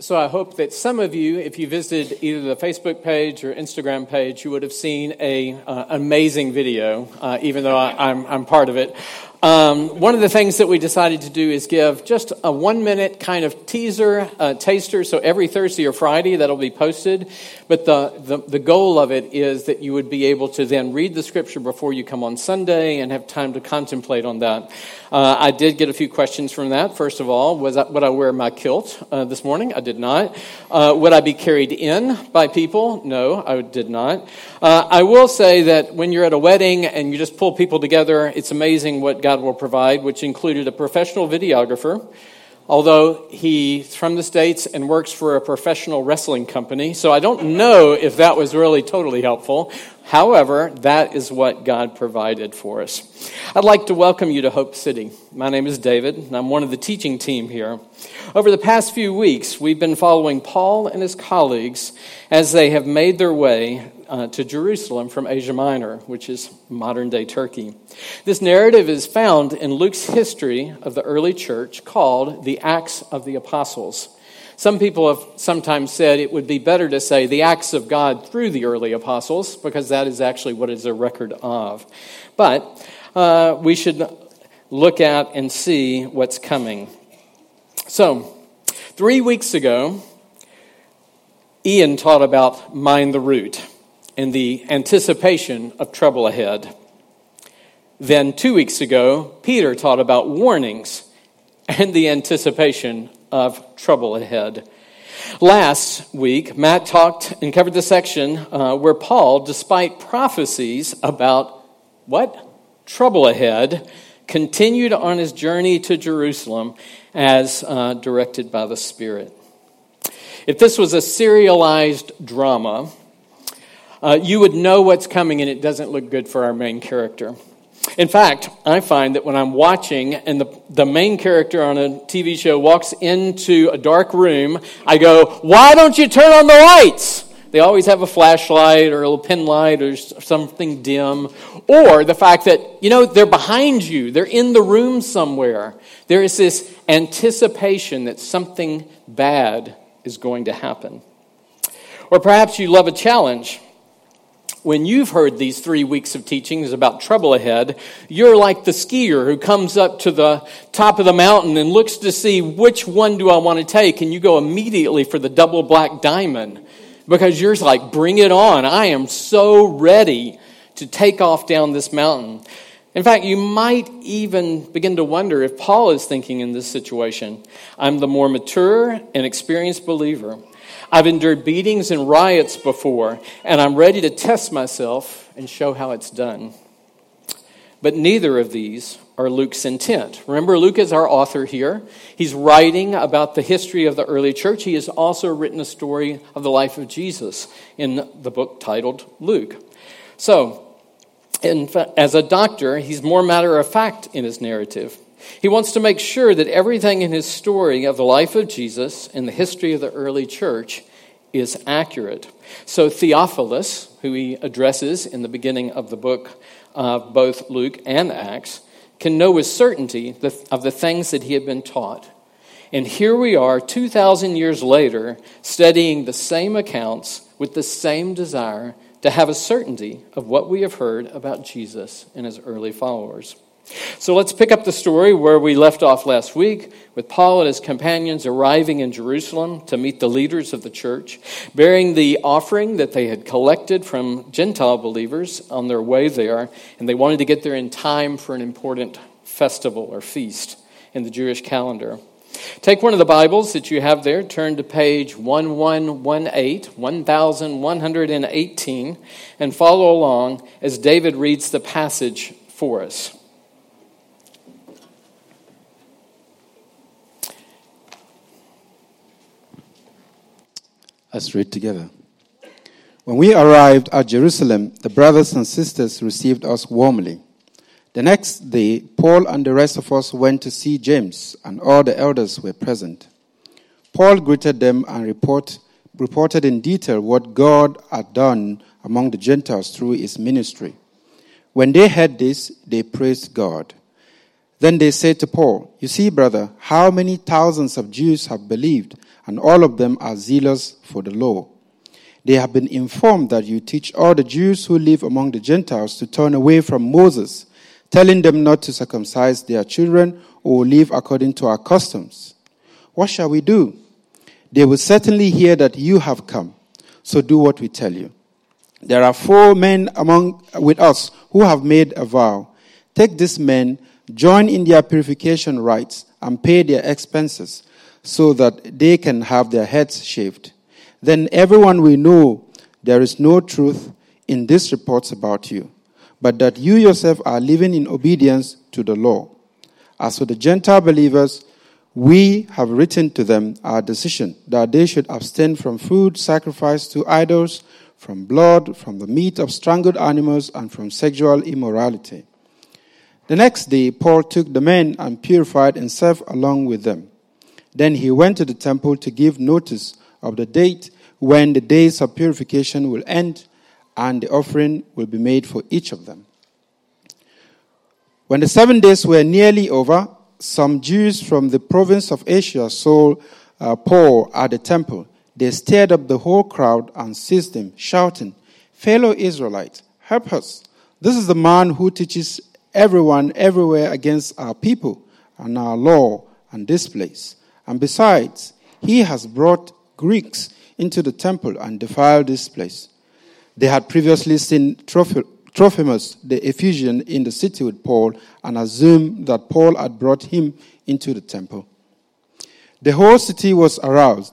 So I hope that some of you, if you visited either the Facebook page or Instagram page, you would have seen a uh, amazing video, uh, even though I, I'm part of it, um, one of the things that we decided to do is give just a one minute kind of teaser, uh, taster. So every Thursday or Friday that'll be posted. But the, the, the, goal of it is that you would be able to then read the scripture before you come on Sunday and have time to contemplate on that. Uh, I did get a few questions from that. First of all, was I, would I wear my kilt uh, this morning? I did not. Uh, would I be carried in by people? No, I did not. Uh, I will say that when you're at a wedding and you just pull people together, it's amazing what God God will provide, which included a professional videographer, although he's from the States and works for a professional wrestling company. So I don't know if that was really totally helpful. However, that is what God provided for us. I'd like to welcome you to Hope City. My name is David, and I'm one of the teaching team here. Over the past few weeks, we've been following Paul and his colleagues as they have made their way uh, to Jerusalem from Asia Minor, which is modern day Turkey. This narrative is found in Luke's history of the early church called the Acts of the Apostles. Some people have sometimes said it would be better to say the acts of God through the early apostles, because that is actually what is a record of. But uh, we should look at and see what's coming. So, three weeks ago, Ian taught about mind the route and the anticipation of trouble ahead. Then, two weeks ago, Peter taught about warnings and the anticipation of trouble ahead. Last week, Matt talked and covered the section uh, where Paul, despite prophecies about what? Trouble ahead, continued on his journey to Jerusalem as uh, directed by the Spirit. If this was a serialized drama, uh, you would know what's coming and it doesn't look good for our main character. In fact, I find that when I'm watching and the, the main character on a TV show walks into a dark room, I go, Why don't you turn on the lights? They always have a flashlight or a little pin light or something dim. Or the fact that, you know, they're behind you, they're in the room somewhere. There is this anticipation that something bad is going to happen. Or perhaps you love a challenge when you've heard these three weeks of teachings about trouble ahead, you're like the skier who comes up to the top of the mountain and looks to see which one do I want to take, and you go immediately for the double black diamond because you're like, bring it on. I am so ready to take off down this mountain. In fact, you might even begin to wonder if Paul is thinking in this situation. I'm the more mature and experienced believer. I've endured beatings and riots before, and I'm ready to test myself and show how it's done. But neither of these are Luke's intent. Remember, Luke is our author here. He's writing about the history of the early church. He has also written a story of the life of Jesus in the book titled Luke. So, fact, as a doctor, he's more matter of fact in his narrative. He wants to make sure that everything in his story of the life of Jesus and the history of the early church is accurate. So, Theophilus, who he addresses in the beginning of the book of both Luke and Acts, can know with certainty of the things that he had been taught. And here we are, 2,000 years later, studying the same accounts with the same desire to have a certainty of what we have heard about Jesus and his early followers. So let's pick up the story where we left off last week with Paul and his companions arriving in Jerusalem to meet the leaders of the church, bearing the offering that they had collected from Gentile believers on their way there, and they wanted to get there in time for an important festival or feast in the Jewish calendar. Take one of the Bibles that you have there, turn to page 1118, 1118, and follow along as David reads the passage for us. Let's read together. When we arrived at Jerusalem, the brothers and sisters received us warmly. The next day, Paul and the rest of us went to see James, and all the elders were present. Paul greeted them and report, reported in detail what God had done among the Gentiles through his ministry. When they heard this, they praised God. Then they said to Paul, You see, brother, how many thousands of Jews have believed, and all of them are zealous for the law. They have been informed that you teach all the Jews who live among the Gentiles to turn away from Moses, telling them not to circumcise their children or live according to our customs. What shall we do? They will certainly hear that you have come, so do what we tell you. There are four men among with us who have made a vow. Take these men join in their purification rites, and pay their expenses so that they can have their heads shaved. Then everyone will know there is no truth in these reports about you, but that you yourself are living in obedience to the law. As for the Gentile believers, we have written to them our decision that they should abstain from food sacrificed to idols, from blood, from the meat of strangled animals, and from sexual immorality. The next day, Paul took the men and purified himself along with them. Then he went to the temple to give notice of the date when the days of purification will end and the offering will be made for each of them. When the seven days were nearly over, some Jews from the province of Asia saw uh, Paul at the temple. They stirred up the whole crowd and seized him, shouting, Fellow Israelites, help us. This is the man who teaches everyone everywhere against our people and our law and this place. And besides, he has brought Greeks into the temple and defiled this place. They had previously seen Trophimus, the Ephesian, in the city with Paul and assumed that Paul had brought him into the temple. The whole city was aroused,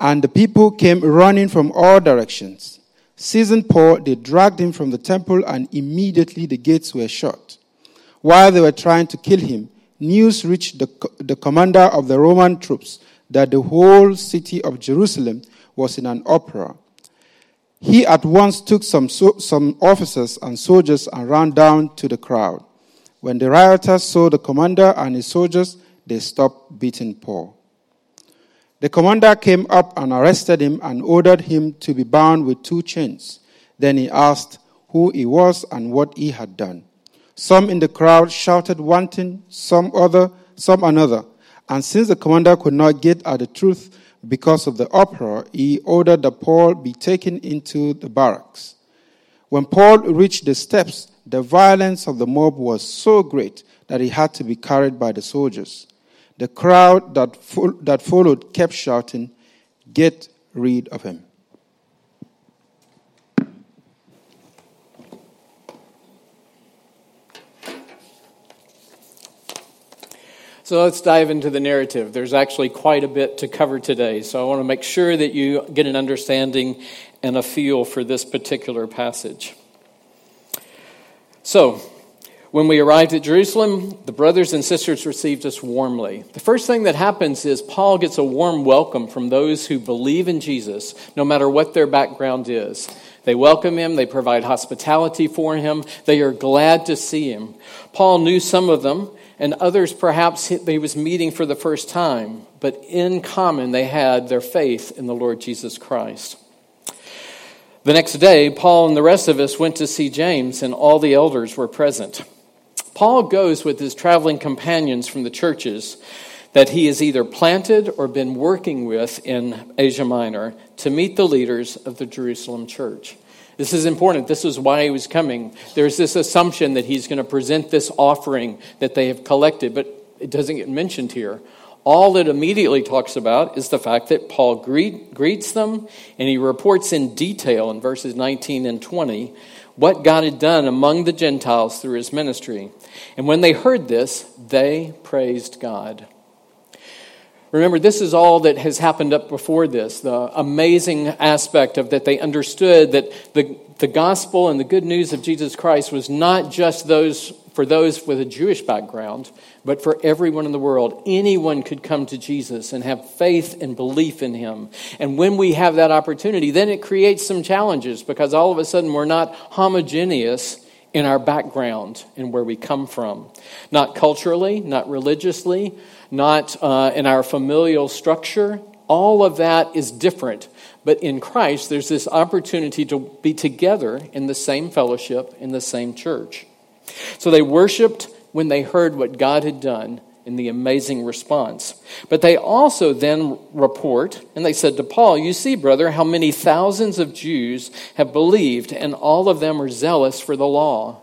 and the people came running from all directions. Seizing Paul, they dragged him from the temple, and immediately the gates were shut. While they were trying to kill him, news reached the, the commander of the Roman troops that the whole city of Jerusalem was in an uproar. He at once took some, so, some officers and soldiers and ran down to the crowd. When the rioters saw the commander and his soldiers, they stopped beating Paul. The commander came up and arrested him and ordered him to be bound with two chains. Then he asked who he was and what he had done. Some in the crowd shouted one thing, some other, some another. And since the commander could not get at the truth because of the uproar, he ordered that Paul be taken into the barracks. When Paul reached the steps, the violence of the mob was so great that he had to be carried by the soldiers. The crowd that, fo- that followed kept shouting, Get rid of him. So let's dive into the narrative. There's actually quite a bit to cover today, so I want to make sure that you get an understanding and a feel for this particular passage. So, when we arrived at Jerusalem, the brothers and sisters received us warmly. The first thing that happens is Paul gets a warm welcome from those who believe in Jesus, no matter what their background is. They welcome him, they provide hospitality for him, they are glad to see him. Paul knew some of them, and others perhaps he was meeting for the first time, but in common they had their faith in the Lord Jesus Christ. The next day, Paul and the rest of us went to see James, and all the elders were present. Paul goes with his traveling companions from the churches that he has either planted or been working with in Asia Minor to meet the leaders of the Jerusalem church. This is important. This is why he was coming. There's this assumption that he's going to present this offering that they have collected, but it doesn't get mentioned here. All it immediately talks about is the fact that Paul greet, greets them and he reports in detail in verses 19 and 20 what God had done among the Gentiles through his ministry. And when they heard this, they praised God. Remember, this is all that has happened up before this. The amazing aspect of that they understood that the, the gospel and the good news of Jesus Christ was not just those for those with a Jewish background, but for everyone in the world. Anyone could come to Jesus and have faith and belief in him. And when we have that opportunity, then it creates some challenges because all of a sudden we're not homogeneous in our background and where we come from. Not culturally, not religiously, not uh, in our familial structure. All of that is different. But in Christ, there's this opportunity to be together in the same fellowship, in the same church. So they worshiped when they heard what God had done in the amazing response. But they also then report, and they said to Paul, You see, brother, how many thousands of Jews have believed, and all of them are zealous for the law.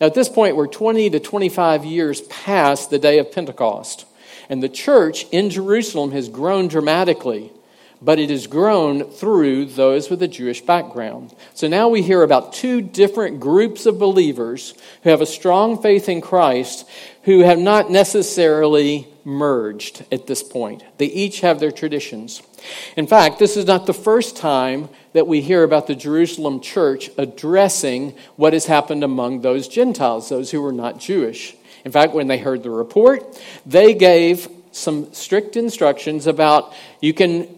Now, at this point, we're 20 to 25 years past the day of Pentecost, and the church in Jerusalem has grown dramatically but it has grown through those with a Jewish background. So now we hear about two different groups of believers who have a strong faith in Christ who have not necessarily merged at this point. They each have their traditions. In fact, this is not the first time that we hear about the Jerusalem church addressing what has happened among those Gentiles, those who were not Jewish. In fact, when they heard the report, they gave some strict instructions about you can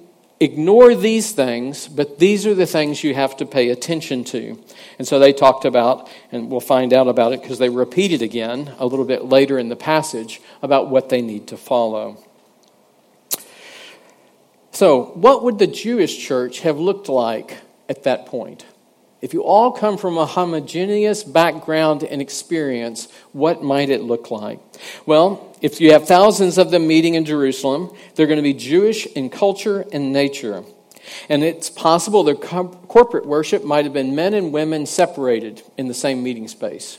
ignore these things, but these are the things you have to pay attention to. And so they talked about, and we'll find out about it because they repeat it again a little bit later in the passage about what they need to follow. So, what would the Jewish church have looked like at that point? If you all come from a homogeneous background and experience, what might it look like? Well, if you have thousands of them meeting in Jerusalem, they're going to be Jewish in culture and nature. And it's possible their corporate worship might have been men and women separated in the same meeting space.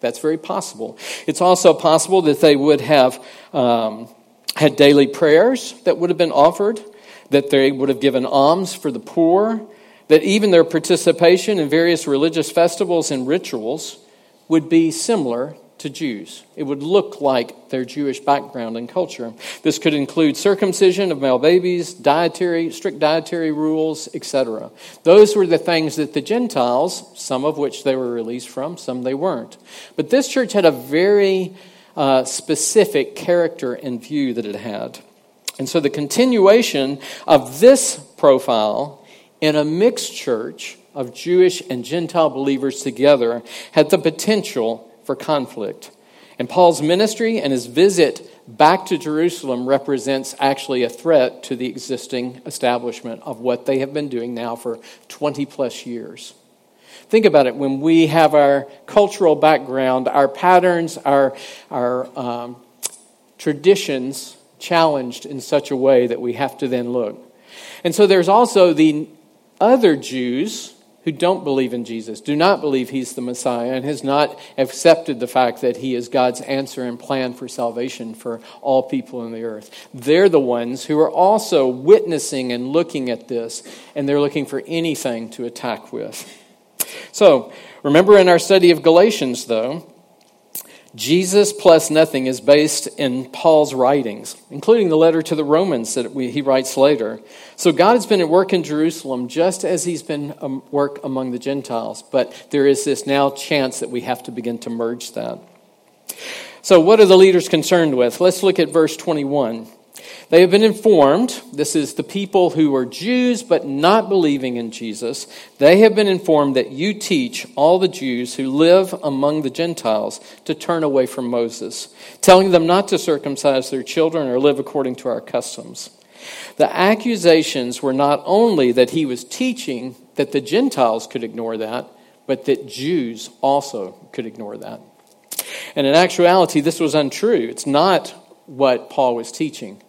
That's very possible. It's also possible that they would have um, had daily prayers that would have been offered, that they would have given alms for the poor, that even their participation in various religious festivals and rituals would be similar to Jews. It would look like their Jewish background and culture. This could include circumcision of male babies, dietary, strict dietary rules, etc. Those were the things that the Gentiles, some of which they were released from, some they weren't. But this church had a very uh, specific character and view that it had. And so the continuation of this profile in a mixed church of Jewish and Gentile believers together had the potential for conflict. And Paul's ministry and his visit back to Jerusalem represents actually a threat to the existing establishment of what they have been doing now for 20 plus years. Think about it when we have our cultural background, our patterns, our, our um, traditions challenged in such a way that we have to then look. And so there's also the other Jews who don't believe in Jesus, do not believe he's the Messiah, and has not accepted the fact that he is God's answer and plan for salvation for all people on the earth. They're the ones who are also witnessing and looking at this, and they're looking for anything to attack with. So, remember in our study of Galatians, though, Jesus plus nothing is based in Paul's writings, including the letter to the Romans that we, he writes later. So God has been at work in Jerusalem just as he's been at um, work among the Gentiles, but there is this now chance that we have to begin to merge that. So, what are the leaders concerned with? Let's look at verse 21. They have been informed, this is the people who are Jews but not believing in Jesus, they have been informed that you teach all the Jews who live among the Gentiles to turn away from Moses, telling them not to circumcise their children or live according to our customs. The accusations were not only that he was teaching that the Gentiles could ignore that, but that Jews also could ignore that. And in actuality, this was untrue. It's not what Paul was teaching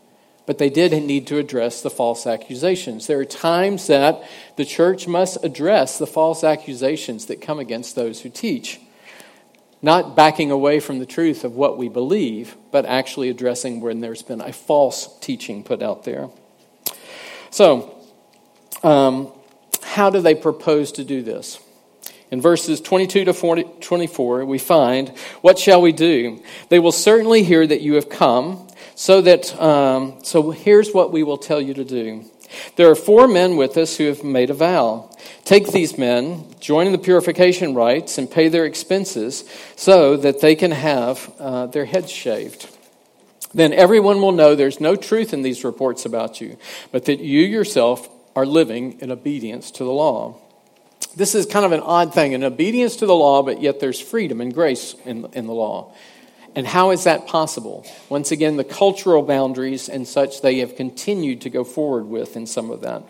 but they did need to address the false accusations. There are times that the church must address the false accusations that come against those who teach. Not backing away from the truth of what we believe, but actually addressing when there's been a false teaching put out there. So, um, how do they propose to do this? In verses 22 to 40, 24, we find, What shall we do? They will certainly hear that you have come so that, um, so here's what we will tell you to do. There are four men with us who have made a vow. Take these men, join in the purification rites, and pay their expenses so that they can have uh, their heads shaved. Then everyone will know there's no truth in these reports about you, but that you yourself are living in obedience to the law. This is kind of an odd thing an obedience to the law, but yet there's freedom and grace in, in the law. And how is that possible? Once again, the cultural boundaries and such they have continued to go forward with in some of that.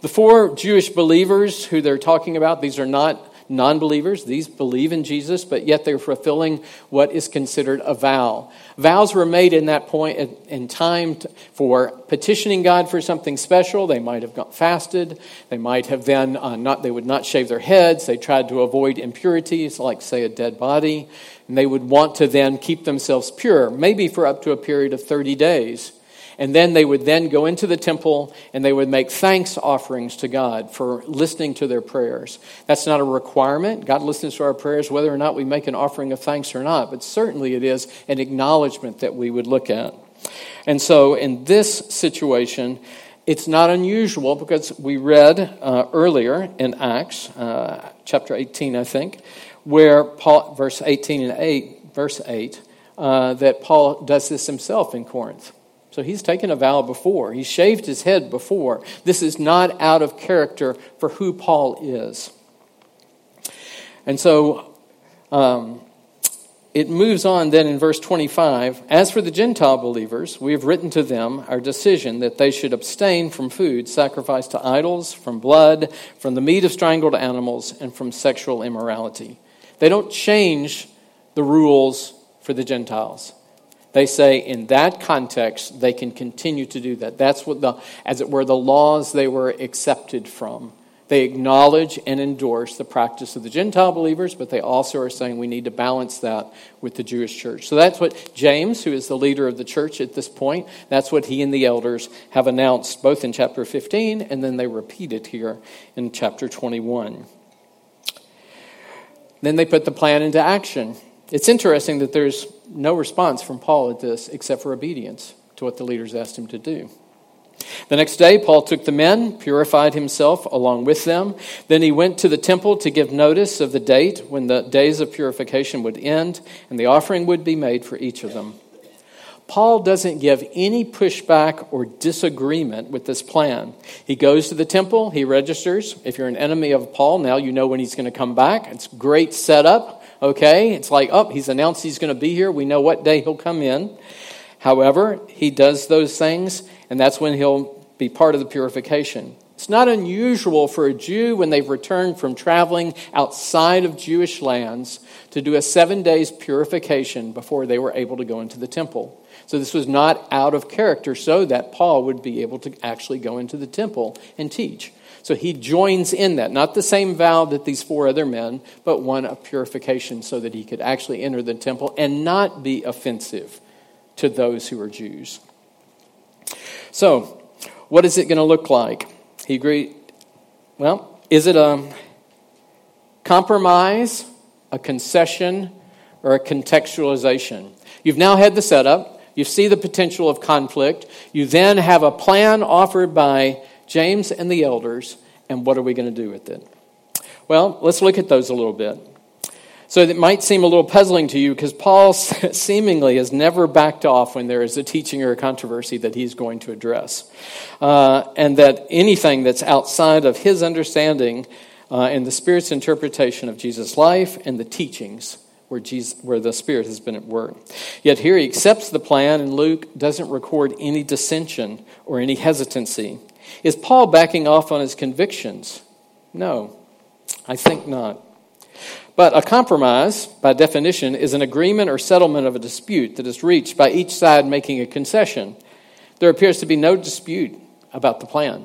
The four Jewish believers who they're talking about, these are not non believers. These believe in Jesus, but yet they're fulfilling what is considered a vow. Vows were made in that point in time for petitioning God for something special. They might have fasted. They might have then uh, not, they would not shave their heads. They tried to avoid impurities, like, say, a dead body. And they would want to then keep themselves pure, maybe for up to a period of 30 days. And then they would then go into the temple and they would make thanks offerings to God for listening to their prayers. That's not a requirement. God listens to our prayers whether or not we make an offering of thanks or not, but certainly it is an acknowledgement that we would look at. And so in this situation, it's not unusual because we read uh, earlier in Acts, uh, chapter 18, I think, where Paul, verse 18 and 8, verse 8, uh, that Paul does this himself in Corinth. So he's taken a vow before. He shaved his head before. This is not out of character for who Paul is. And so um, it moves on then in verse 25. As for the Gentile believers, we have written to them our decision that they should abstain from food sacrificed to idols, from blood, from the meat of strangled animals, and from sexual immorality. They don't change the rules for the Gentiles. They say in that context, they can continue to do that. That's what the, as it were, the laws they were accepted from. They acknowledge and endorse the practice of the Gentile believers, but they also are saying we need to balance that with the Jewish church. So that's what James, who is the leader of the church at this point, that's what he and the elders have announced both in chapter 15 and then they repeat it here in chapter 21. Then they put the plan into action. It's interesting that there's no response from Paul at this except for obedience to what the leaders asked him to do. The next day, Paul took the men, purified himself along with them. Then he went to the temple to give notice of the date when the days of purification would end and the offering would be made for each of them. Paul doesn't give any pushback or disagreement with this plan. He goes to the temple, he registers. If you're an enemy of Paul, now you know when he's going to come back. It's great setup. Okay? It's like, oh, he's announced he's going to be here. We know what day he'll come in. However, he does those things, and that's when he'll be part of the purification. It's not unusual for a Jew, when they've returned from traveling outside of Jewish lands, to do a seven days purification before they were able to go into the temple. So this was not out of character so that Paul would be able to actually go into the temple and teach. So he joins in that. Not the same vow that these four other men, but one of purification so that he could actually enter the temple and not be offensive to those who are Jews. So, what is it going to look like? He agreed. Well, is it a compromise, a concession, or a contextualization? You've now had the setup. You see the potential of conflict. You then have a plan offered by James and the elders, and what are we going to do with it? Well, let's look at those a little bit. So it might seem a little puzzling to you because Paul seemingly has never backed off when there is a teaching or a controversy that he's going to address. Uh, and that anything that's outside of his understanding uh, and the Spirit's interpretation of Jesus' life and the teachings where, Jesus, where the Spirit has been at work. Yet here he accepts the plan, and Luke doesn't record any dissension or any hesitancy. Is Paul backing off on his convictions? No, I think not. But a compromise, by definition, is an agreement or settlement of a dispute that is reached by each side making a concession. There appears to be no dispute about the plan.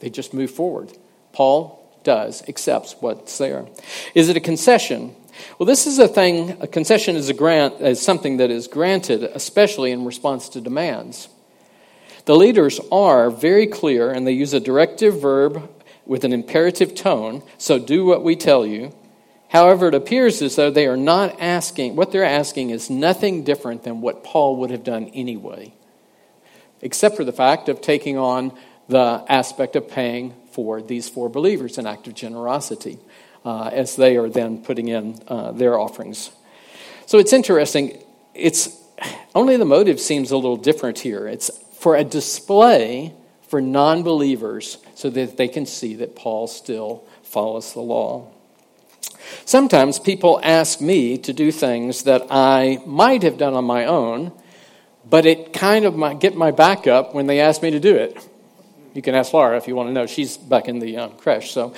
They just move forward. Paul does, accepts what's there. Is it a concession? Well, this is a thing, a concession is a grant, is something that is granted, especially in response to demands. The leaders are very clear and they use a directive verb with an imperative tone, so do what we tell you. However, it appears as though they are not asking, what they're asking is nothing different than what Paul would have done anyway, except for the fact of taking on the aspect of paying for these four believers an act of generosity uh, as they are then putting in uh, their offerings. So it's interesting. It's only the motive seems a little different here. It's for a display for non believers so that they can see that Paul still follows the law. Sometimes people ask me to do things that I might have done on my own, but it kind of might get my back up when they ask me to do it. You can ask Laura if you want to know. She's back in the uh, creche. So,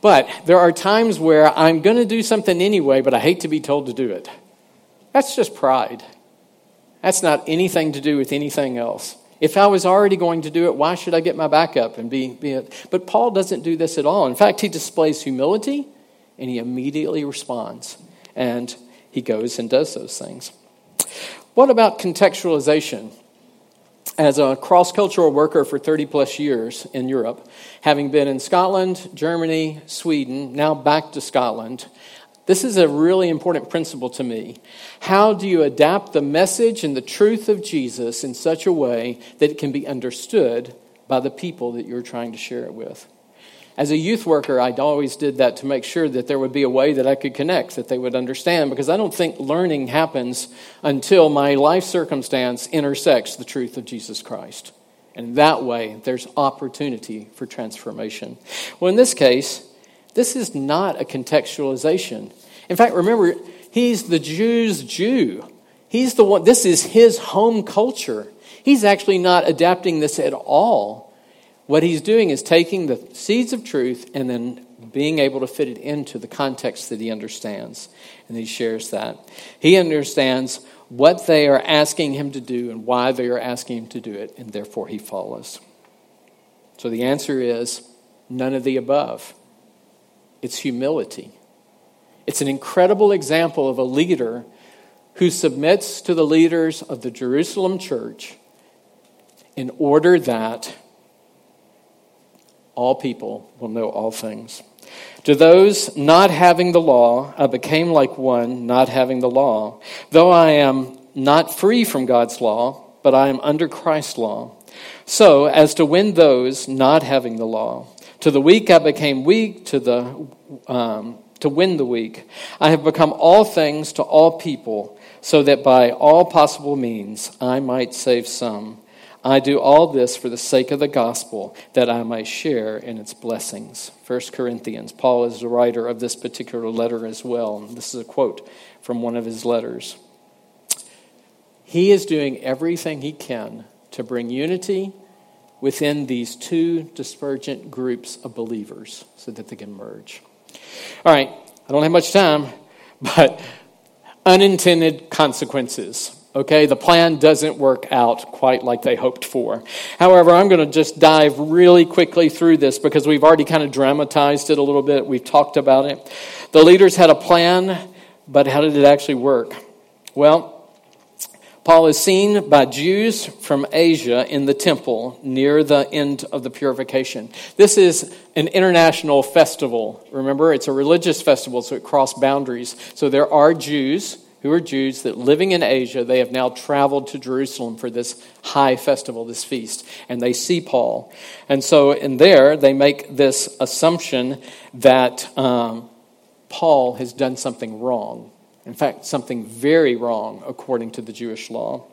But there are times where I'm going to do something anyway, but I hate to be told to do it. That's just pride. That's not anything to do with anything else. If I was already going to do it, why should I get my back up and be, be? But Paul doesn't do this at all. In fact, he displays humility and he immediately responds. And he goes and does those things. What about contextualization? As a cross cultural worker for 30 plus years in Europe, having been in Scotland, Germany, Sweden, now back to Scotland, this is a really important principle to me. How do you adapt the message and the truth of Jesus in such a way that it can be understood by the people that you're trying to share it with? As a youth worker, I always did that to make sure that there would be a way that I could connect, that they would understand, because I don't think learning happens until my life circumstance intersects the truth of Jesus Christ. And that way, there's opportunity for transformation. Well, in this case, this is not a contextualization. In fact, remember, he's the Jew's Jew. He's the one, this is his home culture. He's actually not adapting this at all. What he's doing is taking the seeds of truth and then being able to fit it into the context that he understands. And he shares that. He understands what they are asking him to do and why they are asking him to do it, and therefore he follows. So the answer is none of the above it's humility. It's an incredible example of a leader who submits to the leaders of the Jerusalem church in order that all people will know all things. To those not having the law, I became like one not having the law. Though I am not free from God's law, but I am under Christ's law. So as to win those not having the law. To the weak I became weak, to, the, um, to win the weak. I have become all things to all people, so that by all possible means I might save some. I do all this for the sake of the gospel, that I may share in its blessings. 1 Corinthians. Paul is the writer of this particular letter as well. This is a quote from one of his letters. He is doing everything he can to bring unity within these two dispergent groups of believers so that they can merge. All right, I don't have much time, but unintended consequences. Okay, the plan doesn't work out quite like they hoped for. However, I'm going to just dive really quickly through this because we've already kind of dramatized it a little bit. We've talked about it. The leaders had a plan, but how did it actually work? Well, Paul is seen by Jews from Asia in the temple near the end of the purification. This is an international festival. Remember, it's a religious festival, so it crossed boundaries. So there are Jews who are Jews that living in Asia, they have now traveled to Jerusalem for this high festival, this feast, and they see Paul. And so in there, they make this assumption that um, Paul has done something wrong. In fact, something very wrong according to the Jewish law.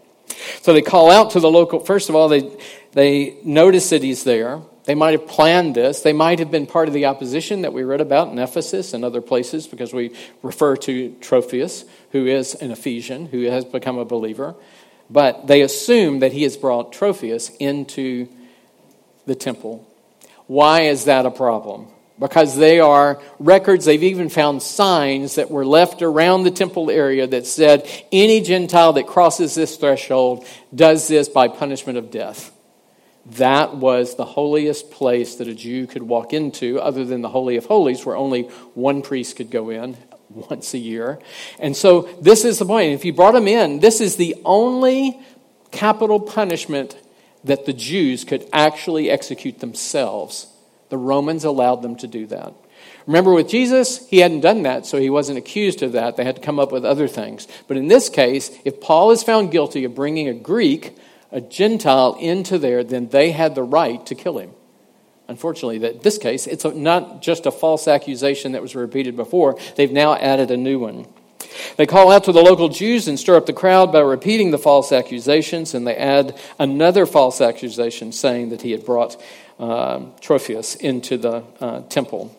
So they call out to the local, first of all, they, they notice that he's there. They might have planned this. They might have been part of the opposition that we read about in Ephesus and other places because we refer to Trophius, who is an Ephesian, who has become a believer. But they assume that he has brought Trophius into the temple. Why is that a problem? Because they are records. They've even found signs that were left around the temple area that said any Gentile that crosses this threshold does this by punishment of death. That was the holiest place that a Jew could walk into, other than the Holy of Holies, where only one priest could go in once a year. And so, this is the point. If you brought him in, this is the only capital punishment that the Jews could actually execute themselves the Romans allowed them to do that. Remember, with Jesus, he hadn't done that, so he wasn't accused of that. They had to come up with other things. But in this case, if Paul is found guilty of bringing a Greek, a Gentile, into there, then they had the right to kill him. Unfortunately, in this case, it's not just a false accusation that was repeated before, they've now added a new one. They call out to the local Jews and stir up the crowd by repeating the false accusations, and they add another false accusation saying that he had brought uh, Trophius into the uh, temple.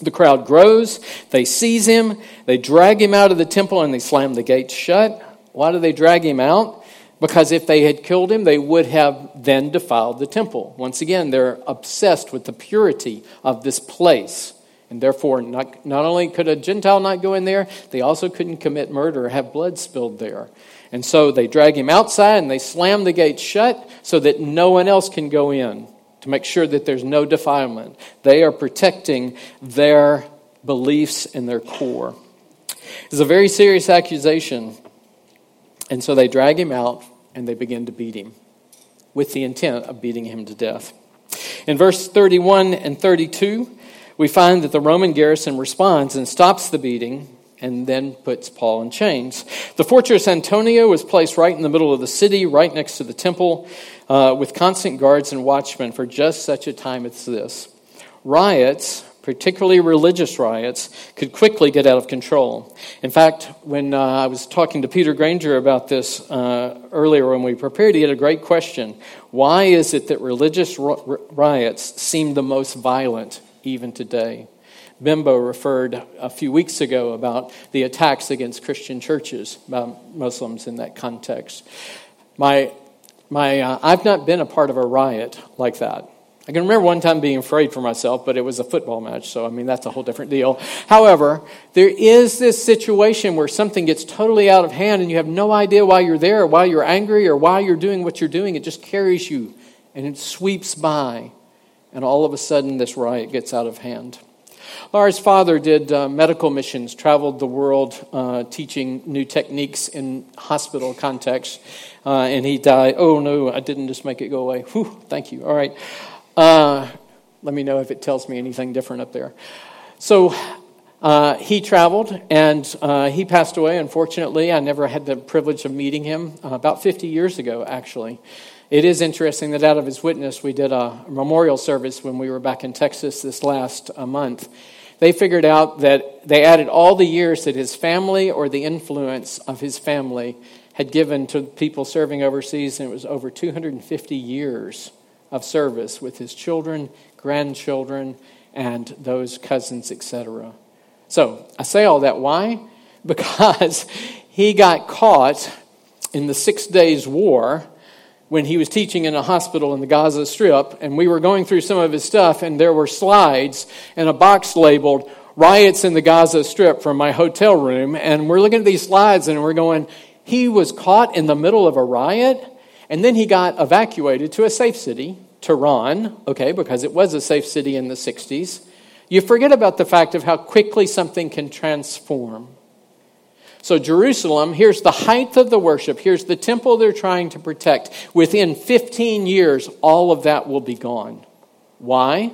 The crowd grows, they seize him, they drag him out of the temple, and they slam the gates shut. Why do they drag him out? Because if they had killed him, they would have then defiled the temple. Once again, they're obsessed with the purity of this place. And therefore, not, not only could a Gentile not go in there, they also couldn't commit murder or have blood spilled there. And so they drag him outside and they slam the gate shut so that no one else can go in to make sure that there's no defilement. They are protecting their beliefs and their core. It's a very serious accusation. And so they drag him out and they begin to beat him with the intent of beating him to death. In verse 31 and 32, we find that the Roman garrison responds and stops the beating and then puts Paul in chains. The fortress Antonia was placed right in the middle of the city, right next to the temple, uh, with constant guards and watchmen for just such a time as this. Riots, particularly religious riots, could quickly get out of control. In fact, when uh, I was talking to Peter Granger about this uh, earlier when we prepared, he had a great question. Why is it that religious riots seem the most violent even today? Bimbo referred a few weeks ago about the attacks against Christian churches by Muslims in that context. My, my, uh, I've not been a part of a riot like that. I can remember one time being afraid for myself, but it was a football match, so I mean, that's a whole different deal. However, there is this situation where something gets totally out of hand and you have no idea why you're there, why you're angry, or why you're doing what you're doing. It just carries you and it sweeps by, and all of a sudden, this riot gets out of hand. Lars' father did uh, medical missions, traveled the world uh, teaching new techniques in hospital context, uh, and he died. Oh, no, I didn't just make it go away. Whew, thank you. All right. Uh, let me know if it tells me anything different up there. So uh, he traveled and uh, he passed away, unfortunately. I never had the privilege of meeting him about 50 years ago, actually. It is interesting that out of his witness, we did a memorial service when we were back in Texas this last uh, month. They figured out that they added all the years that his family or the influence of his family had given to people serving overseas, and it was over 250 years of service with his children, grandchildren, and those cousins, etc. So I say all that. Why? Because he got caught in the Six Days War when he was teaching in a hospital in the Gaza Strip, and we were going through some of his stuff, and there were slides and a box labeled Riots in the Gaza Strip from my hotel room. And we're looking at these slides and we're going, he was caught in the middle of a riot, and then he got evacuated to a safe city, Tehran, okay, because it was a safe city in the 60s. You forget about the fact of how quickly something can transform. So, Jerusalem, here's the height of the worship. Here's the temple they're trying to protect. Within 15 years, all of that will be gone. Why?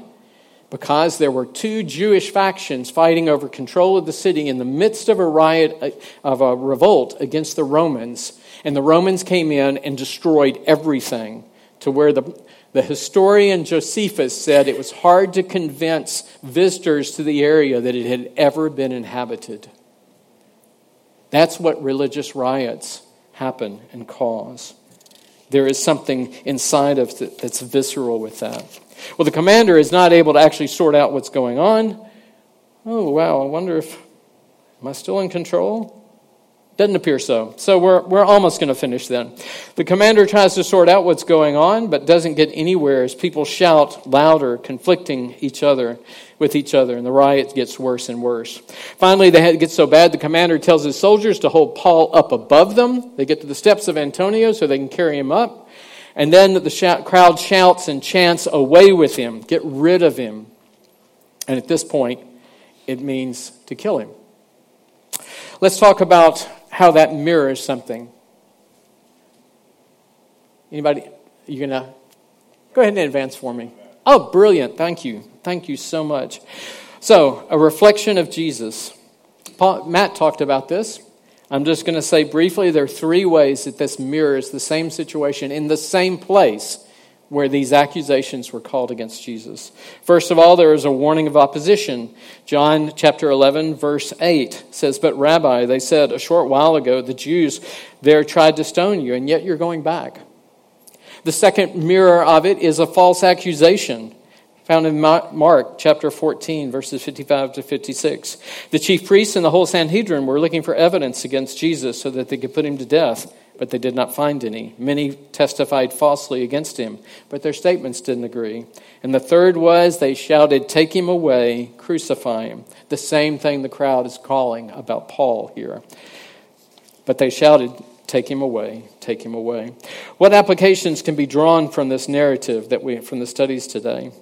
Because there were two Jewish factions fighting over control of the city in the midst of a riot, uh, of a revolt against the Romans. And the Romans came in and destroyed everything to where the, the historian Josephus said it was hard to convince visitors to the area that it had ever been inhabited. That's what religious riots happen and cause. There is something inside of it that's visceral with that. Well, the commander is not able to actually sort out what's going on. Oh, wow, I wonder if, am I still in control? Doesn't appear so. So we're, we're almost going to finish then. The commander tries to sort out what's going on, but doesn't get anywhere as people shout louder, conflicting each other with each other, and the riot gets worse and worse. Finally, it gets so bad, the commander tells his soldiers to hold Paul up above them. They get to the steps of Antonia so they can carry him up. And then the shout, crowd shouts and chants, Away with him, get rid of him. And at this point, it means to kill him. Let's talk about how that mirrors something. Anybody? you're gonna go ahead and advance for me? Oh, brilliant! Thank you, thank you so much. So, a reflection of Jesus. Paul, Matt talked about this. I'm just going to say briefly there are three ways that this mirrors the same situation in the same place where these accusations were called against Jesus. First of all, there is a warning of opposition. John chapter 11, verse 8 says, But Rabbi, they said a short while ago, the Jews there tried to stone you, and yet you're going back. The second mirror of it is a false accusation found in Mark chapter 14, verses 55 to 56. The chief priests and the whole Sanhedrin were looking for evidence against Jesus so that they could put him to death, but they did not find any. Many testified falsely against him, but their statements didn't agree. And the third was they shouted, Take him away, crucify him. The same thing the crowd is calling about Paul here. But they shouted, Take him away, take him away. What applications can be drawn from this narrative that we from the studies today?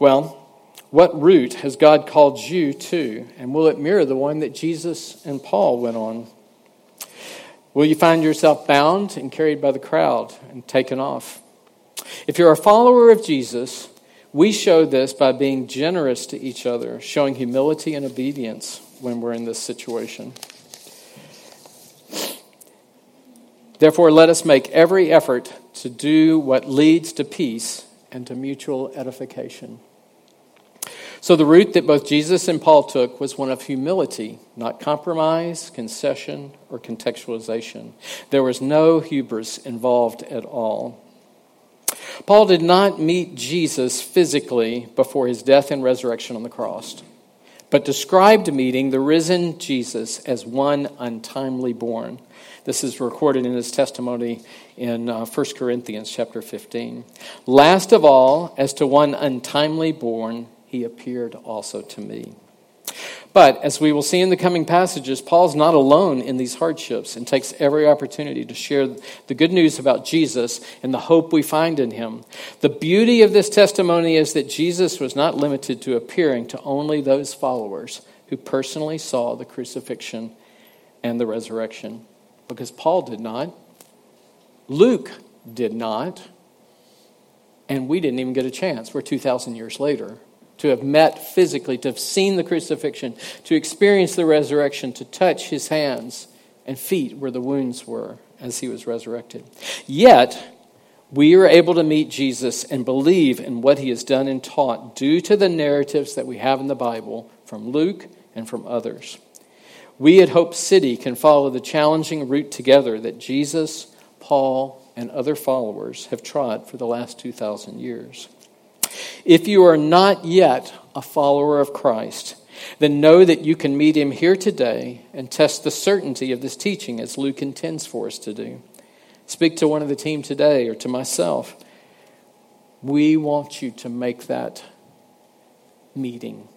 Well, what route has God called you to? And will it mirror the one that Jesus and Paul went on? Will you find yourself bound and carried by the crowd and taken off? If you're a follower of Jesus, we show this by being generous to each other, showing humility and obedience when we're in this situation. Therefore, let us make every effort to do what leads to peace and to mutual edification. So, the route that both Jesus and Paul took was one of humility, not compromise, concession, or contextualization. There was no hubris involved at all. Paul did not meet Jesus physically before his death and resurrection on the cross, but described meeting the risen Jesus as one untimely born. This is recorded in his testimony in uh, 1 Corinthians chapter 15. Last of all, as to one untimely born, he appeared also to me. But as we will see in the coming passages, Paul's not alone in these hardships and takes every opportunity to share the good news about Jesus and the hope we find in him. The beauty of this testimony is that Jesus was not limited to appearing to only those followers who personally saw the crucifixion and the resurrection, because Paul did not, Luke did not, and we didn't even get a chance. We're 2,000 years later to have met physically, to have seen the crucifixion, to experience the resurrection, to touch his hands and feet where the wounds were as he was resurrected. Yet, we are able to meet Jesus and believe in what he has done and taught due to the narratives that we have in the Bible from Luke and from others. We at Hope City can follow the challenging route together that Jesus, Paul, and other followers have trod for the last 2,000 years. If you are not yet a follower of Christ, then know that you can meet him here today and test the certainty of this teaching as Luke intends for us to do. Speak to one of the team today or to myself. We want you to make that meeting.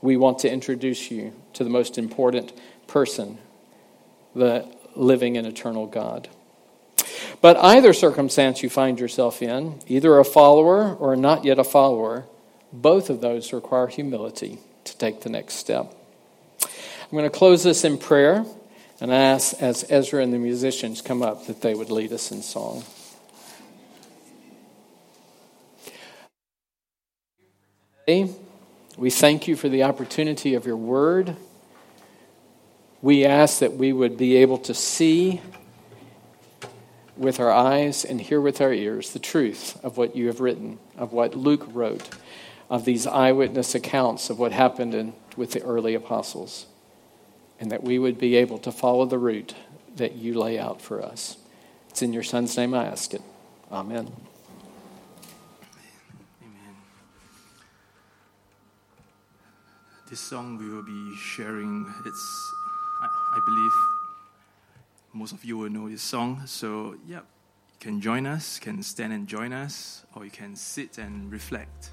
We want to introduce you to the most important person, the living and eternal God. But either circumstance you find yourself in, either a follower or not yet a follower, both of those require humility to take the next step. I'm going to close this in prayer and ask as Ezra and the musicians come up that they would lead us in song. We thank you for the opportunity of your word. We ask that we would be able to see with our eyes and hear with our ears the truth of what you have written, of what Luke wrote, of these eyewitness accounts of what happened in, with the early apostles, and that we would be able to follow the route that you lay out for us. It's in your Son's name I ask it. Amen. Amen. This song we will be sharing, it's, I, I believe, most of you will know this song. So, yeah, you can join us, can stand and join us, or you can sit and reflect.